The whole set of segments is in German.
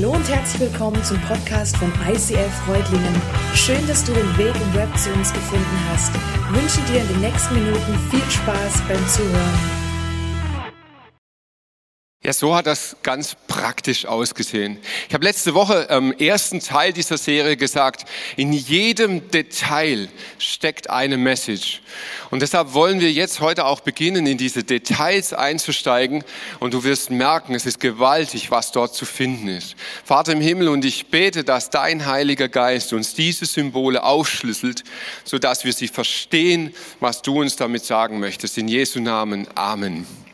Hallo und herzlich willkommen zum Podcast von ICF Freudlingen. Schön, dass du den Weg im Web zu uns gefunden hast. Ich wünsche dir in den nächsten Minuten viel Spaß beim Zuhören. Ja, so hat das ganz praktisch ausgesehen. Ich habe letzte Woche im ersten Teil dieser Serie gesagt, in jedem Detail steckt eine Message. Und deshalb wollen wir jetzt heute auch beginnen, in diese Details einzusteigen. Und du wirst merken, es ist gewaltig, was dort zu finden ist. Vater im Himmel, und ich bete, dass dein Heiliger Geist uns diese Symbole aufschlüsselt, sodass wir sie verstehen, was du uns damit sagen möchtest. In Jesu Namen. Amen.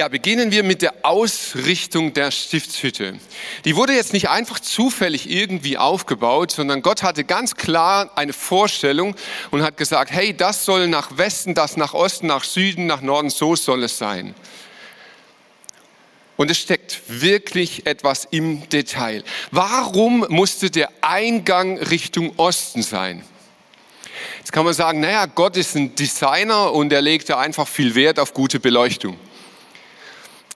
Ja, beginnen wir mit der Ausrichtung der Stiftshütte. Die wurde jetzt nicht einfach zufällig irgendwie aufgebaut, sondern Gott hatte ganz klar eine Vorstellung und hat gesagt, hey, das soll nach Westen, das nach Osten, nach Süden, nach Norden, so soll es sein. Und es steckt wirklich etwas im Detail. Warum musste der Eingang Richtung Osten sein? Jetzt kann man sagen, naja, Gott ist ein Designer und er legte einfach viel Wert auf gute Beleuchtung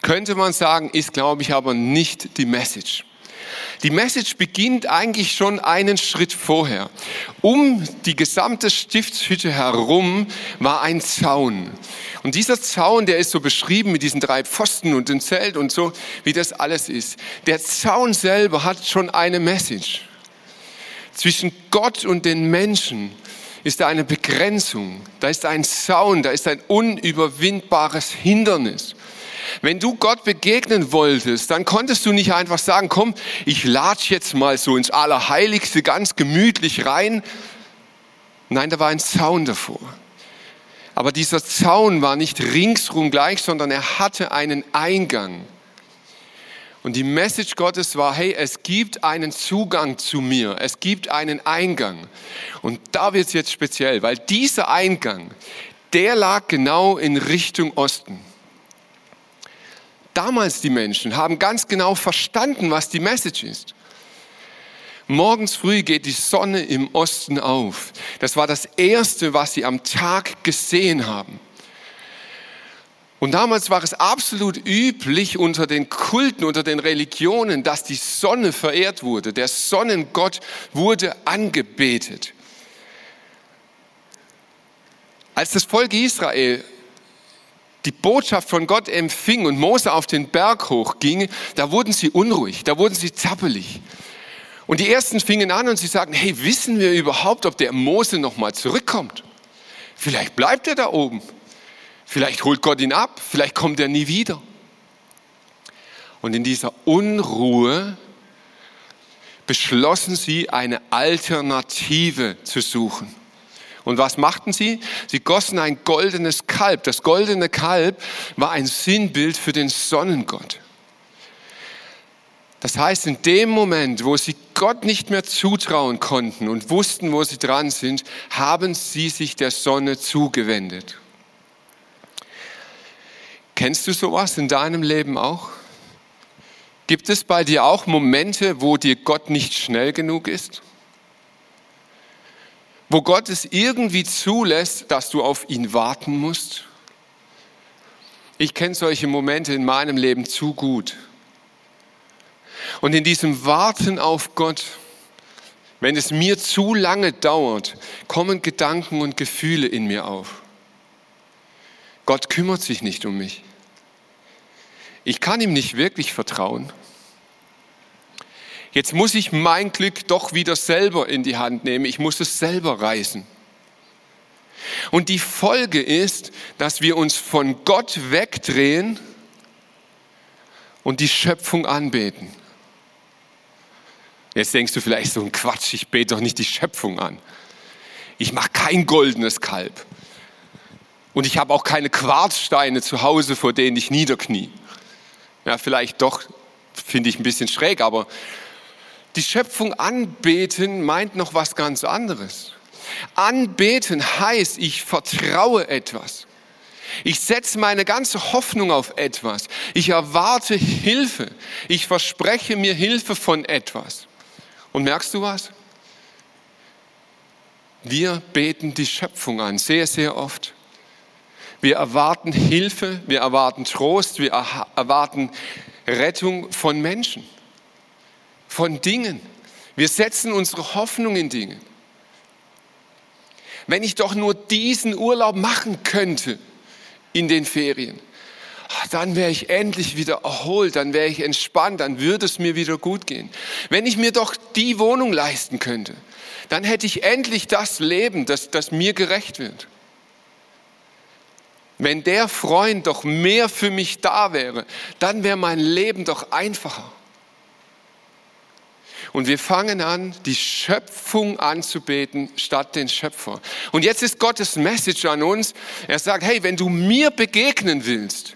könnte man sagen, ist, glaube ich, aber nicht die Message. Die Message beginnt eigentlich schon einen Schritt vorher. Um die gesamte Stiftshütte herum war ein Zaun. Und dieser Zaun, der ist so beschrieben mit diesen drei Pfosten und dem Zelt und so, wie das alles ist. Der Zaun selber hat schon eine Message. Zwischen Gott und den Menschen ist da eine Begrenzung, da ist ein Zaun, da ist ein unüberwindbares Hindernis. Wenn du Gott begegnen wolltest, dann konntest du nicht einfach sagen, komm, ich latsch jetzt mal so ins Allerheiligste ganz gemütlich rein. Nein, da war ein Zaun davor. Aber dieser Zaun war nicht ringsrum gleich, sondern er hatte einen Eingang. Und die Message Gottes war, hey, es gibt einen Zugang zu mir, es gibt einen Eingang. Und da wird es jetzt speziell, weil dieser Eingang, der lag genau in Richtung Osten. Damals die Menschen haben ganz genau verstanden, was die Message ist. Morgens früh geht die Sonne im Osten auf. Das war das Erste, was sie am Tag gesehen haben. Und damals war es absolut üblich unter den Kulten, unter den Religionen, dass die Sonne verehrt wurde. Der Sonnengott wurde angebetet. Als das Volk Israel die Botschaft von Gott empfing und Mose auf den Berg hochging, da wurden sie unruhig, da wurden sie zappelig. Und die ersten fingen an und sie sagten, hey, wissen wir überhaupt, ob der Mose nochmal zurückkommt? Vielleicht bleibt er da oben. Vielleicht holt Gott ihn ab. Vielleicht kommt er nie wieder. Und in dieser Unruhe beschlossen sie, eine Alternative zu suchen. Und was machten sie? Sie gossen ein goldenes Kalb. Das goldene Kalb war ein Sinnbild für den Sonnengott. Das heißt, in dem Moment, wo sie Gott nicht mehr zutrauen konnten und wussten, wo sie dran sind, haben sie sich der Sonne zugewendet. Kennst du sowas in deinem Leben auch? Gibt es bei dir auch Momente, wo dir Gott nicht schnell genug ist? Wo Gott es irgendwie zulässt, dass du auf ihn warten musst? Ich kenne solche Momente in meinem Leben zu gut. Und in diesem Warten auf Gott, wenn es mir zu lange dauert, kommen Gedanken und Gefühle in mir auf. Gott kümmert sich nicht um mich. Ich kann ihm nicht wirklich vertrauen. Jetzt muss ich mein Glück doch wieder selber in die Hand nehmen. Ich muss es selber reißen. Und die Folge ist, dass wir uns von Gott wegdrehen und die Schöpfung anbeten. Jetzt denkst du vielleicht so ein Quatsch, ich bete doch nicht die Schöpfung an. Ich mache kein goldenes Kalb. Und ich habe auch keine Quarzsteine zu Hause, vor denen ich niederknie. Ja, vielleicht doch, finde ich ein bisschen schräg, aber die Schöpfung anbeten meint noch was ganz anderes. Anbeten heißt, ich vertraue etwas. Ich setze meine ganze Hoffnung auf etwas. Ich erwarte Hilfe. Ich verspreche mir Hilfe von etwas. Und merkst du was? Wir beten die Schöpfung an, sehr, sehr oft. Wir erwarten Hilfe, wir erwarten Trost, wir erwarten Rettung von Menschen. Von Dingen. Wir setzen unsere Hoffnung in Dinge. Wenn ich doch nur diesen Urlaub machen könnte in den Ferien, ah, dann wäre ich endlich wieder erholt, dann wäre ich entspannt, dann würde es mir wieder gut gehen. Wenn ich mir doch die Wohnung leisten könnte, dann hätte ich endlich das Leben, das, das mir gerecht wird. Wenn der Freund doch mehr für mich da wäre, dann wäre mein Leben doch einfacher. Und wir fangen an, die Schöpfung anzubeten statt den Schöpfer. Und jetzt ist Gottes Message an uns. Er sagt, hey, wenn du mir begegnen willst,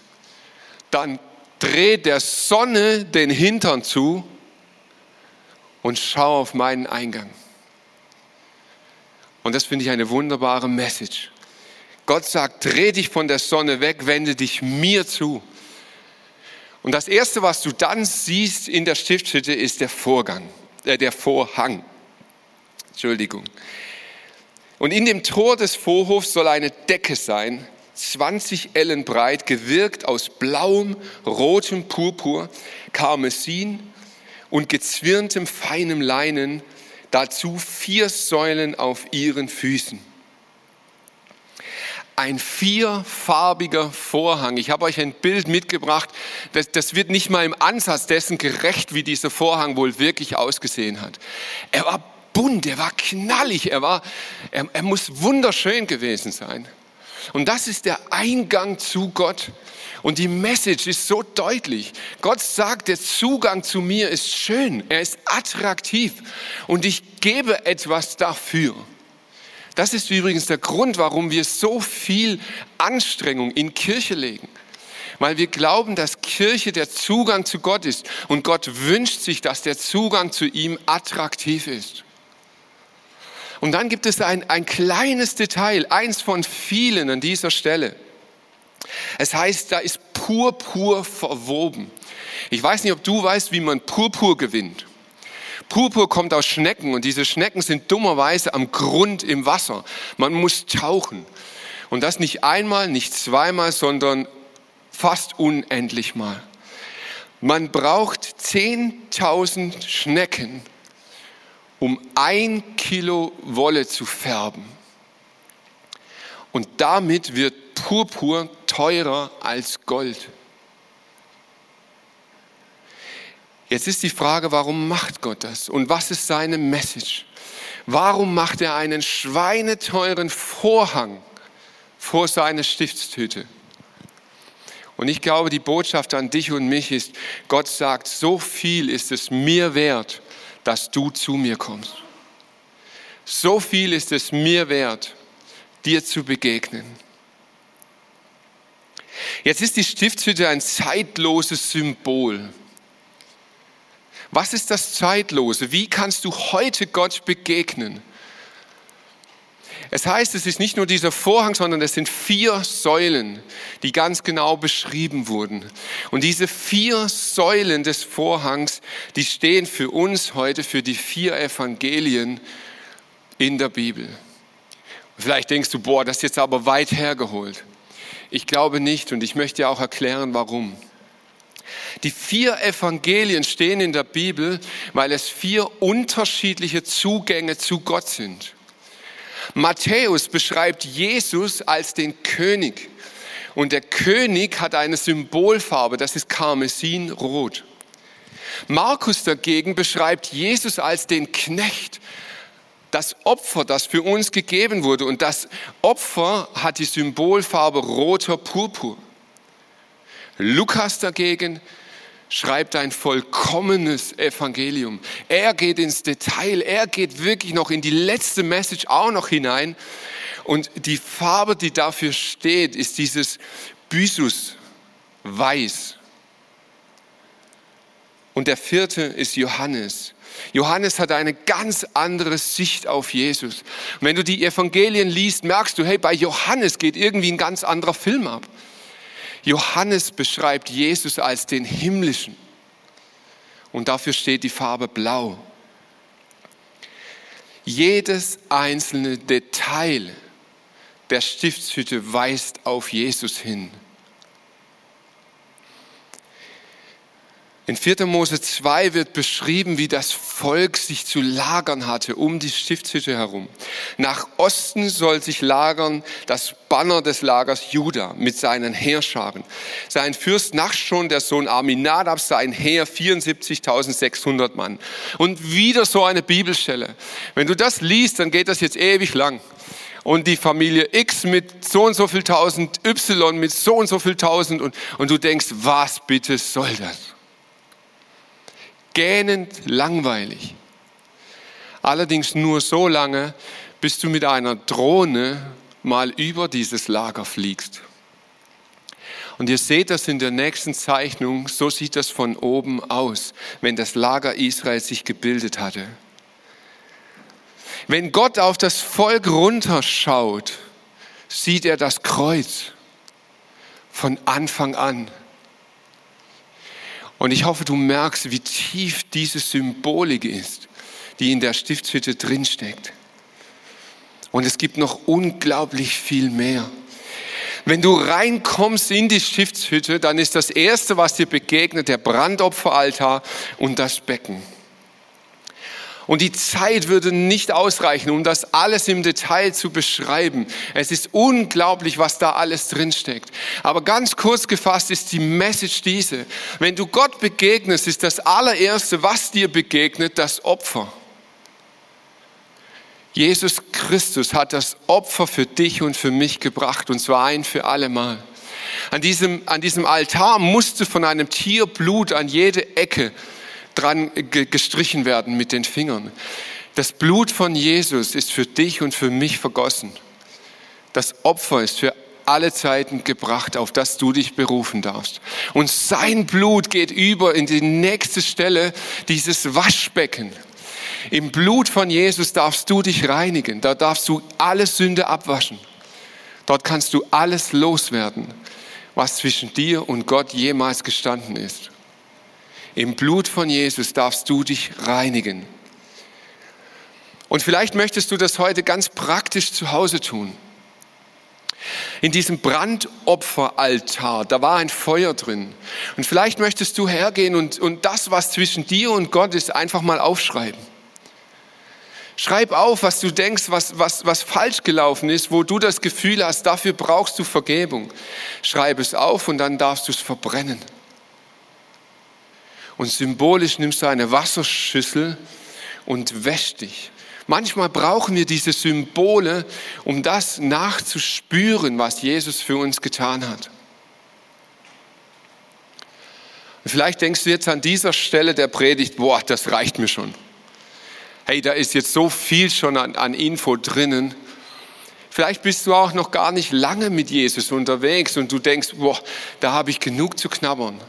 dann dreh der Sonne den Hintern zu und schau auf meinen Eingang. Und das finde ich eine wunderbare Message. Gott sagt, dreh dich von der Sonne weg, wende dich mir zu. Und das Erste, was du dann siehst in der Stiftshütte, ist der Vorgang, äh, der Vorhang. Entschuldigung. Und in dem Tor des Vorhofs soll eine Decke sein, 20 Ellen breit, gewirkt aus blauem, rotem Purpur, Karmesin und gezwirntem feinem Leinen, dazu vier Säulen auf ihren Füßen ein vierfarbiger Vorhang. Ich habe euch ein Bild mitgebracht, das, das wird nicht mal im Ansatz dessen gerecht, wie dieser Vorhang wohl wirklich ausgesehen hat. Er war bunt, er war knallig, er, war, er, er muss wunderschön gewesen sein. Und das ist der Eingang zu Gott. Und die Message ist so deutlich. Gott sagt, der Zugang zu mir ist schön, er ist attraktiv und ich gebe etwas dafür. Das ist übrigens der Grund, warum wir so viel Anstrengung in Kirche legen. Weil wir glauben, dass Kirche der Zugang zu Gott ist. Und Gott wünscht sich, dass der Zugang zu ihm attraktiv ist. Und dann gibt es ein, ein kleines Detail, eins von vielen an dieser Stelle. Es heißt, da ist Purpur verwoben. Ich weiß nicht, ob du weißt, wie man Purpur gewinnt. Purpur kommt aus Schnecken und diese Schnecken sind dummerweise am Grund im Wasser. Man muss tauchen. Und das nicht einmal, nicht zweimal, sondern fast unendlich mal. Man braucht 10.000 Schnecken, um ein Kilo Wolle zu färben. Und damit wird Purpur teurer als Gold. Jetzt ist die Frage, warum macht Gott das? Und was ist seine Message? Warum macht er einen schweineteuren Vorhang vor seine Stiftstüte? Und ich glaube, die Botschaft an dich und mich ist, Gott sagt, so viel ist es mir wert, dass du zu mir kommst. So viel ist es mir wert, dir zu begegnen. Jetzt ist die Stiftshütte ein zeitloses Symbol. Was ist das Zeitlose? Wie kannst du heute Gott begegnen? Es heißt, es ist nicht nur dieser Vorhang, sondern es sind vier Säulen, die ganz genau beschrieben wurden. Und diese vier Säulen des Vorhangs, die stehen für uns heute für die vier Evangelien in der Bibel. Vielleicht denkst du, boah, das ist jetzt aber weit hergeholt. Ich glaube nicht und ich möchte dir auch erklären, warum. Die vier Evangelien stehen in der Bibel, weil es vier unterschiedliche Zugänge zu Gott sind. Matthäus beschreibt Jesus als den König. Und der König hat eine Symbolfarbe, das ist Karmesinrot. Markus dagegen beschreibt Jesus als den Knecht, das Opfer, das für uns gegeben wurde. Und das Opfer hat die Symbolfarbe roter Purpur. Lukas dagegen schreibt ein vollkommenes Evangelium. Er geht ins Detail, er geht wirklich noch in die letzte Message auch noch hinein. Und die Farbe, die dafür steht, ist dieses Bysus, weiß. Und der vierte ist Johannes. Johannes hat eine ganz andere Sicht auf Jesus. Und wenn du die Evangelien liest, merkst du, hey, bei Johannes geht irgendwie ein ganz anderer Film ab. Johannes beschreibt Jesus als den himmlischen. Und dafür steht die Farbe blau. Jedes einzelne Detail der Stiftshütte weist auf Jesus hin. In 4. Mose 2 wird beschrieben, wie das Volk sich zu lagern hatte um die Stiftshütte herum. Nach Osten soll sich lagern das Banner des Lagers Juda mit seinen Heerscharen. Sein Fürst Nachschon, der Sohn Aminadab, sein Heer 74.600 Mann. Und wieder so eine Bibelstelle. Wenn du das liest, dann geht das jetzt ewig lang und die Familie X mit so und so viel tausend, Y mit so und so viel tausend und, und du denkst, was bitte soll das? Gähnend langweilig. Allerdings nur so lange, bis du mit einer Drohne mal über dieses Lager fliegst. Und ihr seht das in der nächsten Zeichnung, so sieht das von oben aus, wenn das Lager Israel sich gebildet hatte. Wenn Gott auf das Volk runterschaut, sieht er das Kreuz von Anfang an. Und ich hoffe, du merkst, wie tief diese Symbolik ist, die in der Stiftshütte drinsteckt. Und es gibt noch unglaublich viel mehr. Wenn du reinkommst in die Stiftshütte, dann ist das Erste, was dir begegnet, der Brandopferaltar und das Becken. Und die Zeit würde nicht ausreichen, um das alles im Detail zu beschreiben. Es ist unglaublich, was da alles drinsteckt. Aber ganz kurz gefasst ist die Message diese. Wenn du Gott begegnest, ist das allererste, was dir begegnet, das Opfer. Jesus Christus hat das Opfer für dich und für mich gebracht, und zwar ein für alle Mal. An diesem, an diesem Altar musste von einem Tier Blut an jede Ecke dran gestrichen werden mit den Fingern. Das Blut von Jesus ist für dich und für mich vergossen. Das Opfer ist für alle Zeiten gebracht, auf das du dich berufen darfst. Und sein Blut geht über in die nächste Stelle, dieses Waschbecken. Im Blut von Jesus darfst du dich reinigen. Da darfst du alle Sünde abwaschen. Dort kannst du alles loswerden, was zwischen dir und Gott jemals gestanden ist. Im Blut von Jesus darfst du dich reinigen. Und vielleicht möchtest du das heute ganz praktisch zu Hause tun. In diesem Brandopferaltar, da war ein Feuer drin. Und vielleicht möchtest du hergehen und, und das, was zwischen dir und Gott ist, einfach mal aufschreiben. Schreib auf, was du denkst, was, was, was falsch gelaufen ist, wo du das Gefühl hast, dafür brauchst du Vergebung. Schreib es auf und dann darfst du es verbrennen. Und symbolisch nimmst du eine Wasserschüssel und wäschst dich. Manchmal brauchen wir diese Symbole, um das nachzuspüren, was Jesus für uns getan hat. Und vielleicht denkst du jetzt an dieser Stelle der Predigt, boah, das reicht mir schon. Hey, da ist jetzt so viel schon an, an Info drinnen. Vielleicht bist du auch noch gar nicht lange mit Jesus unterwegs und du denkst, boah, da habe ich genug zu knabbern.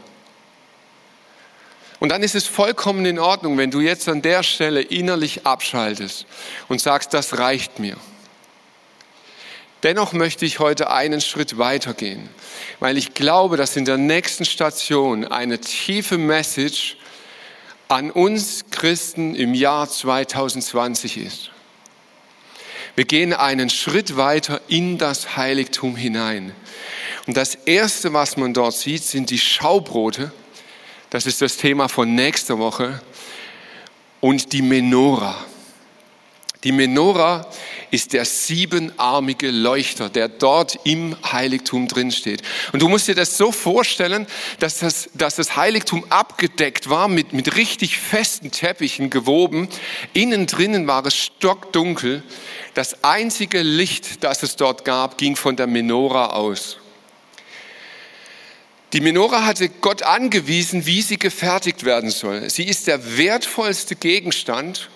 Und dann ist es vollkommen in Ordnung, wenn du jetzt an der Stelle innerlich abschaltest und sagst, das reicht mir. Dennoch möchte ich heute einen Schritt weitergehen, weil ich glaube, dass in der nächsten Station eine tiefe Message an uns Christen im Jahr 2020 ist. Wir gehen einen Schritt weiter in das Heiligtum hinein. Und das Erste, was man dort sieht, sind die Schaubrote, das ist das Thema von nächster Woche. Und die Menora. Die Menora ist der siebenarmige Leuchter, der dort im Heiligtum drin steht. Und du musst dir das so vorstellen, dass das, dass das Heiligtum abgedeckt war mit, mit richtig festen Teppichen gewoben. Innen drinnen war es stockdunkel. Das einzige Licht, das es dort gab, ging von der Menora aus. Die Menora hatte Gott angewiesen, wie sie gefertigt werden soll. Sie ist der wertvollste Gegenstand,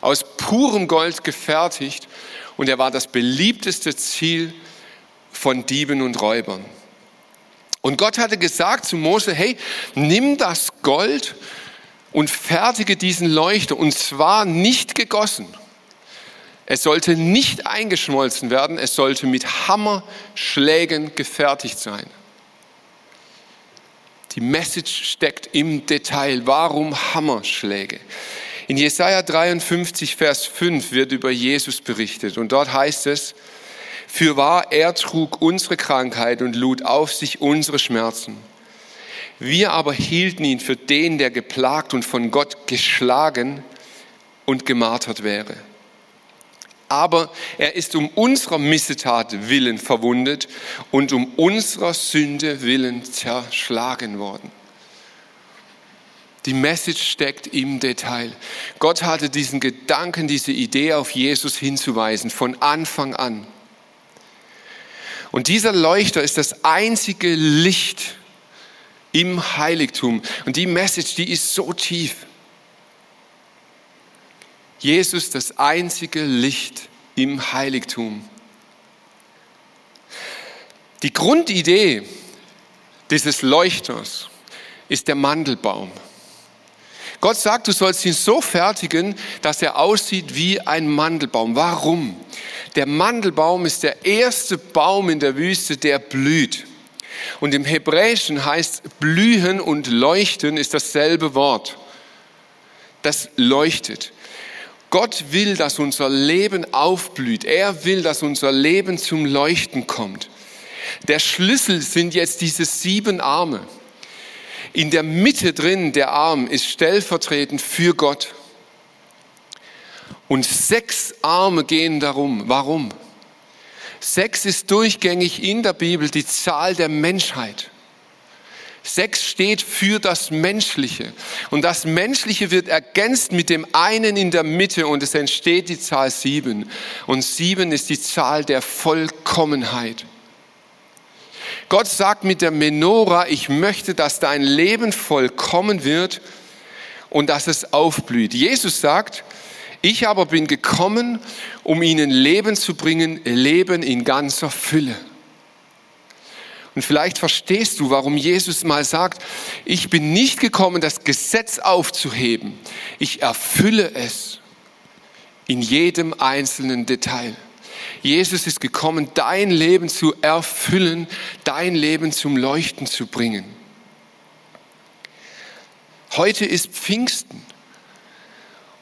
aus purem Gold gefertigt und er war das beliebteste Ziel von Dieben und Räubern. Und Gott hatte gesagt zu Mose, hey, nimm das Gold und fertige diesen Leuchter und zwar nicht gegossen. Es sollte nicht eingeschmolzen werden, es sollte mit Hammerschlägen gefertigt sein. Die Message steckt im Detail. Warum Hammerschläge? In Jesaja 53, Vers 5 wird über Jesus berichtet und dort heißt es, für wahr, er trug unsere Krankheit und lud auf sich unsere Schmerzen. Wir aber hielten ihn für den, der geplagt und von Gott geschlagen und gemartert wäre. Aber er ist um unserer Missetat willen verwundet und um unserer Sünde willen zerschlagen worden. Die Message steckt im Detail. Gott hatte diesen Gedanken, diese Idee auf Jesus hinzuweisen, von Anfang an. Und dieser Leuchter ist das einzige Licht im Heiligtum. Und die Message, die ist so tief. Jesus das einzige Licht im Heiligtum. Die Grundidee dieses Leuchters ist der Mandelbaum. Gott sagt, du sollst ihn so fertigen, dass er aussieht wie ein Mandelbaum. Warum? Der Mandelbaum ist der erste Baum in der Wüste, der blüht. Und im Hebräischen heißt blühen und leuchten ist dasselbe Wort. Das leuchtet. Gott will, dass unser Leben aufblüht. Er will, dass unser Leben zum Leuchten kommt. Der Schlüssel sind jetzt diese sieben Arme. In der Mitte drin, der Arm, ist stellvertretend für Gott. Und sechs Arme gehen darum. Warum? Sechs ist durchgängig in der Bibel die Zahl der Menschheit. Sechs steht für das Menschliche. Und das Menschliche wird ergänzt mit dem einen in der Mitte und es entsteht die Zahl sieben. Und sieben ist die Zahl der Vollkommenheit. Gott sagt mit der Menora, ich möchte, dass dein Leben vollkommen wird und dass es aufblüht. Jesus sagt, ich aber bin gekommen, um ihnen Leben zu bringen, Leben in ganzer Fülle. Und vielleicht verstehst du, warum Jesus mal sagt, ich bin nicht gekommen, das Gesetz aufzuheben. Ich erfülle es in jedem einzelnen Detail. Jesus ist gekommen, dein Leben zu erfüllen, dein Leben zum Leuchten zu bringen. Heute ist Pfingsten.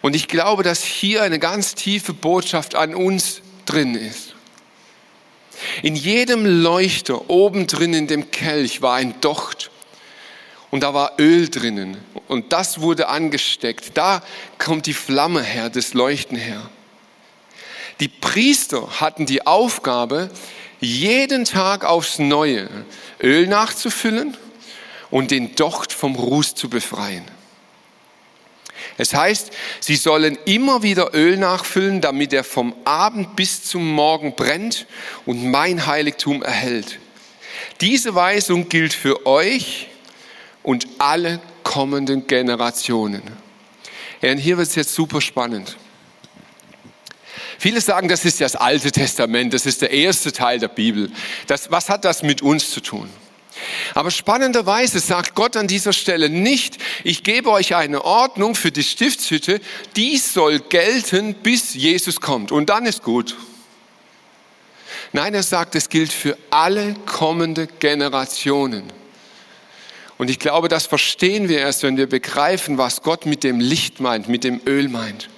Und ich glaube, dass hier eine ganz tiefe Botschaft an uns drin ist. In jedem Leuchter oben drin in dem Kelch war ein Docht und da war Öl drinnen und das wurde angesteckt. Da kommt die Flamme her, das Leuchten her. Die Priester hatten die Aufgabe, jeden Tag aufs Neue Öl nachzufüllen und den Docht vom Ruß zu befreien. Es heißt, sie sollen immer wieder Öl nachfüllen, damit er vom Abend bis zum Morgen brennt und mein Heiligtum erhält. Diese Weisung gilt für euch und alle kommenden Generationen. Und hier wird es jetzt super spannend. Viele sagen, das ist das Alte Testament, das ist der erste Teil der Bibel. Das, was hat das mit uns zu tun? Aber spannenderweise sagt Gott an dieser Stelle nicht, ich gebe euch eine Ordnung für die Stiftshütte, die soll gelten, bis Jesus kommt. Und dann ist gut. Nein, er sagt, es gilt für alle kommende Generationen. Und ich glaube, das verstehen wir erst, wenn wir begreifen, was Gott mit dem Licht meint, mit dem Öl meint.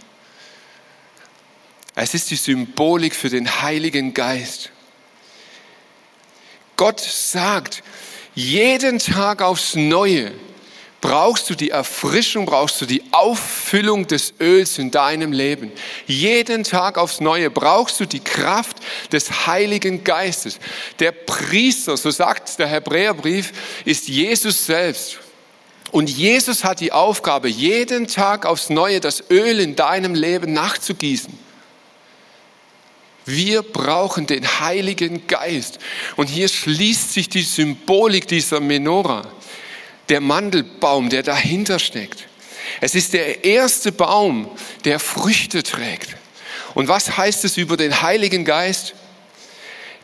Es ist die Symbolik für den Heiligen Geist. Gott sagt, jeden Tag aufs Neue brauchst du die Erfrischung, brauchst du die Auffüllung des Öls in deinem Leben. Jeden Tag aufs Neue brauchst du die Kraft des Heiligen Geistes. Der Priester, so sagt der Hebräerbrief, ist Jesus selbst. Und Jesus hat die Aufgabe, jeden Tag aufs Neue das Öl in deinem Leben nachzugießen. Wir brauchen den Heiligen Geist. Und hier schließt sich die Symbolik dieser Menora, der Mandelbaum, der dahinter steckt. Es ist der erste Baum, der Früchte trägt. Und was heißt es über den Heiligen Geist?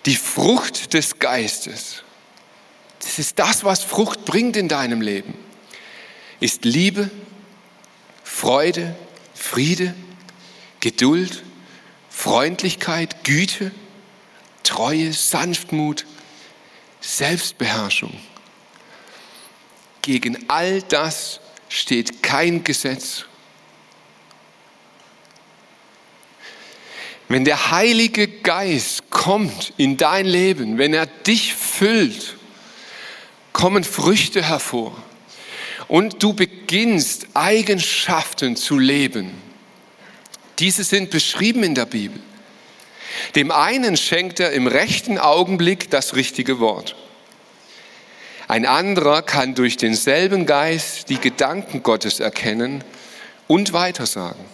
Die Frucht des Geistes. Das ist das, was Frucht bringt in deinem Leben. Ist Liebe, Freude, Friede, Geduld, Freundlichkeit, Güte, Treue, Sanftmut, Selbstbeherrschung. Gegen all das steht kein Gesetz. Wenn der Heilige Geist kommt in dein Leben, wenn er dich füllt, kommen Früchte hervor und du beginnst Eigenschaften zu leben. Diese sind beschrieben in der Bibel. Dem einen schenkt er im rechten Augenblick das richtige Wort. Ein anderer kann durch denselben Geist die Gedanken Gottes erkennen und weitersagen.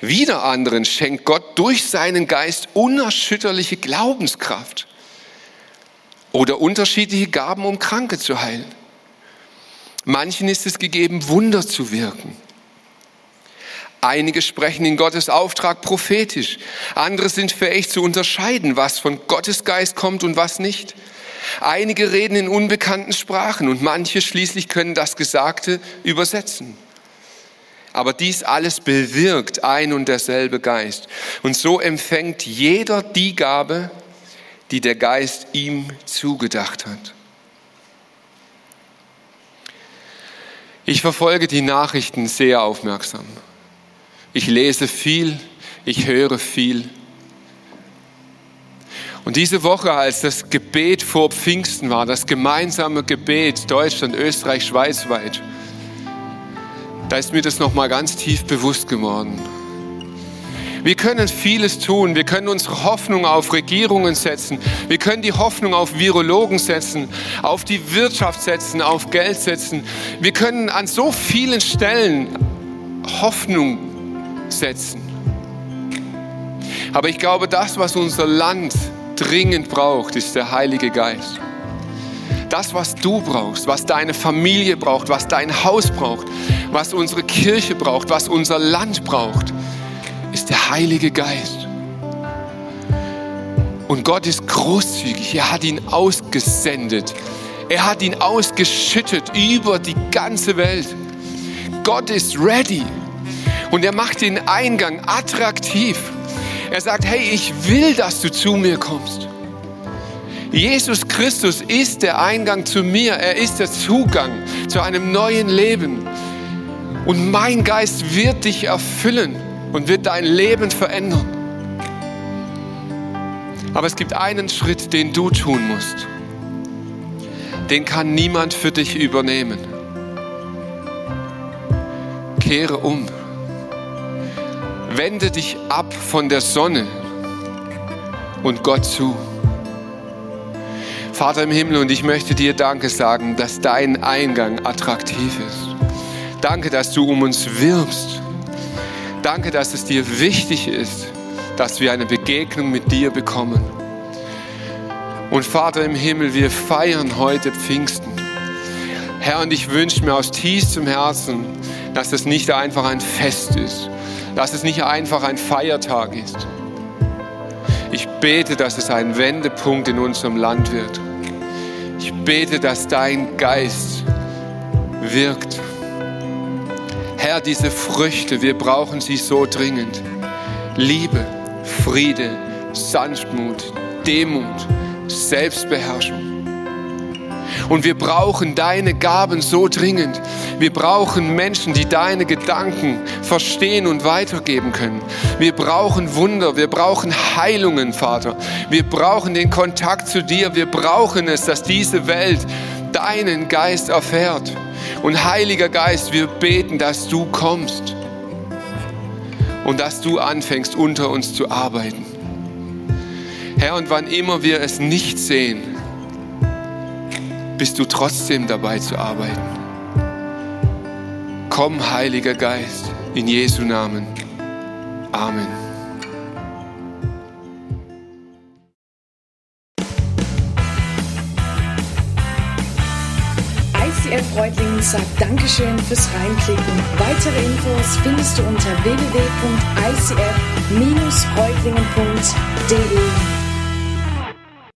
Wieder anderen schenkt Gott durch seinen Geist unerschütterliche Glaubenskraft oder unterschiedliche Gaben, um Kranke zu heilen. Manchen ist es gegeben, Wunder zu wirken. Einige sprechen in Gottes Auftrag prophetisch. Andere sind fähig zu unterscheiden, was von Gottes Geist kommt und was nicht. Einige reden in unbekannten Sprachen und manche schließlich können das Gesagte übersetzen. Aber dies alles bewirkt ein und derselbe Geist. Und so empfängt jeder die Gabe, die der Geist ihm zugedacht hat. Ich verfolge die Nachrichten sehr aufmerksam. Ich lese viel, ich höre viel. Und diese Woche, als das Gebet vor Pfingsten war, das gemeinsame Gebet Deutschland, Österreich, Schweiz weit, da ist mir das nochmal ganz tief bewusst geworden. Wir können vieles tun. Wir können unsere Hoffnung auf Regierungen setzen. Wir können die Hoffnung auf Virologen setzen, auf die Wirtschaft setzen, auf Geld setzen. Wir können an so vielen Stellen Hoffnung setzen. Aber ich glaube, das, was unser Land dringend braucht, ist der Heilige Geist. Das, was du brauchst, was deine Familie braucht, was dein Haus braucht, was unsere Kirche braucht, was unser Land braucht, ist der Heilige Geist. Und Gott ist großzügig. Er hat ihn ausgesendet. Er hat ihn ausgeschüttet über die ganze Welt. Gott ist ready. Und er macht den Eingang attraktiv. Er sagt, hey, ich will, dass du zu mir kommst. Jesus Christus ist der Eingang zu mir. Er ist der Zugang zu einem neuen Leben. Und mein Geist wird dich erfüllen und wird dein Leben verändern. Aber es gibt einen Schritt, den du tun musst. Den kann niemand für dich übernehmen. Kehre um. Wende dich ab von der Sonne und Gott zu. Vater im Himmel, und ich möchte dir Danke sagen, dass dein Eingang attraktiv ist. Danke, dass du um uns wirbst Danke, dass es dir wichtig ist, dass wir eine Begegnung mit dir bekommen. Und Vater im Himmel, wir feiern heute Pfingsten. Herr, und ich wünsche mir aus tiefstem Herzen, dass es nicht einfach ein Fest ist, dass es nicht einfach ein Feiertag ist. Ich bete, dass es ein Wendepunkt in unserem Land wird. Ich bete, dass dein Geist wirkt Herr, diese Früchte, wir brauchen sie so dringend. Liebe, Friede, Sanftmut, Demut, Selbstbeherrschung. Und wir brauchen deine Gaben so dringend. Wir brauchen Menschen, die deine Gedanken verstehen und weitergeben können. Wir brauchen Wunder, wir brauchen Heilungen, Vater. Wir brauchen den Kontakt zu dir. Wir brauchen es, dass diese Welt deinen Geist erfährt. Und Heiliger Geist, wir beten, dass du kommst und dass du anfängst, unter uns zu arbeiten. Herr, und wann immer wir es nicht sehen, bist du trotzdem dabei zu arbeiten. Komm, Heiliger Geist, in Jesu Namen. Amen. ICF Reutlingen sagt Dankeschön fürs Reinklicken. Weitere Infos findest du unter www.icf-reutlingen.de.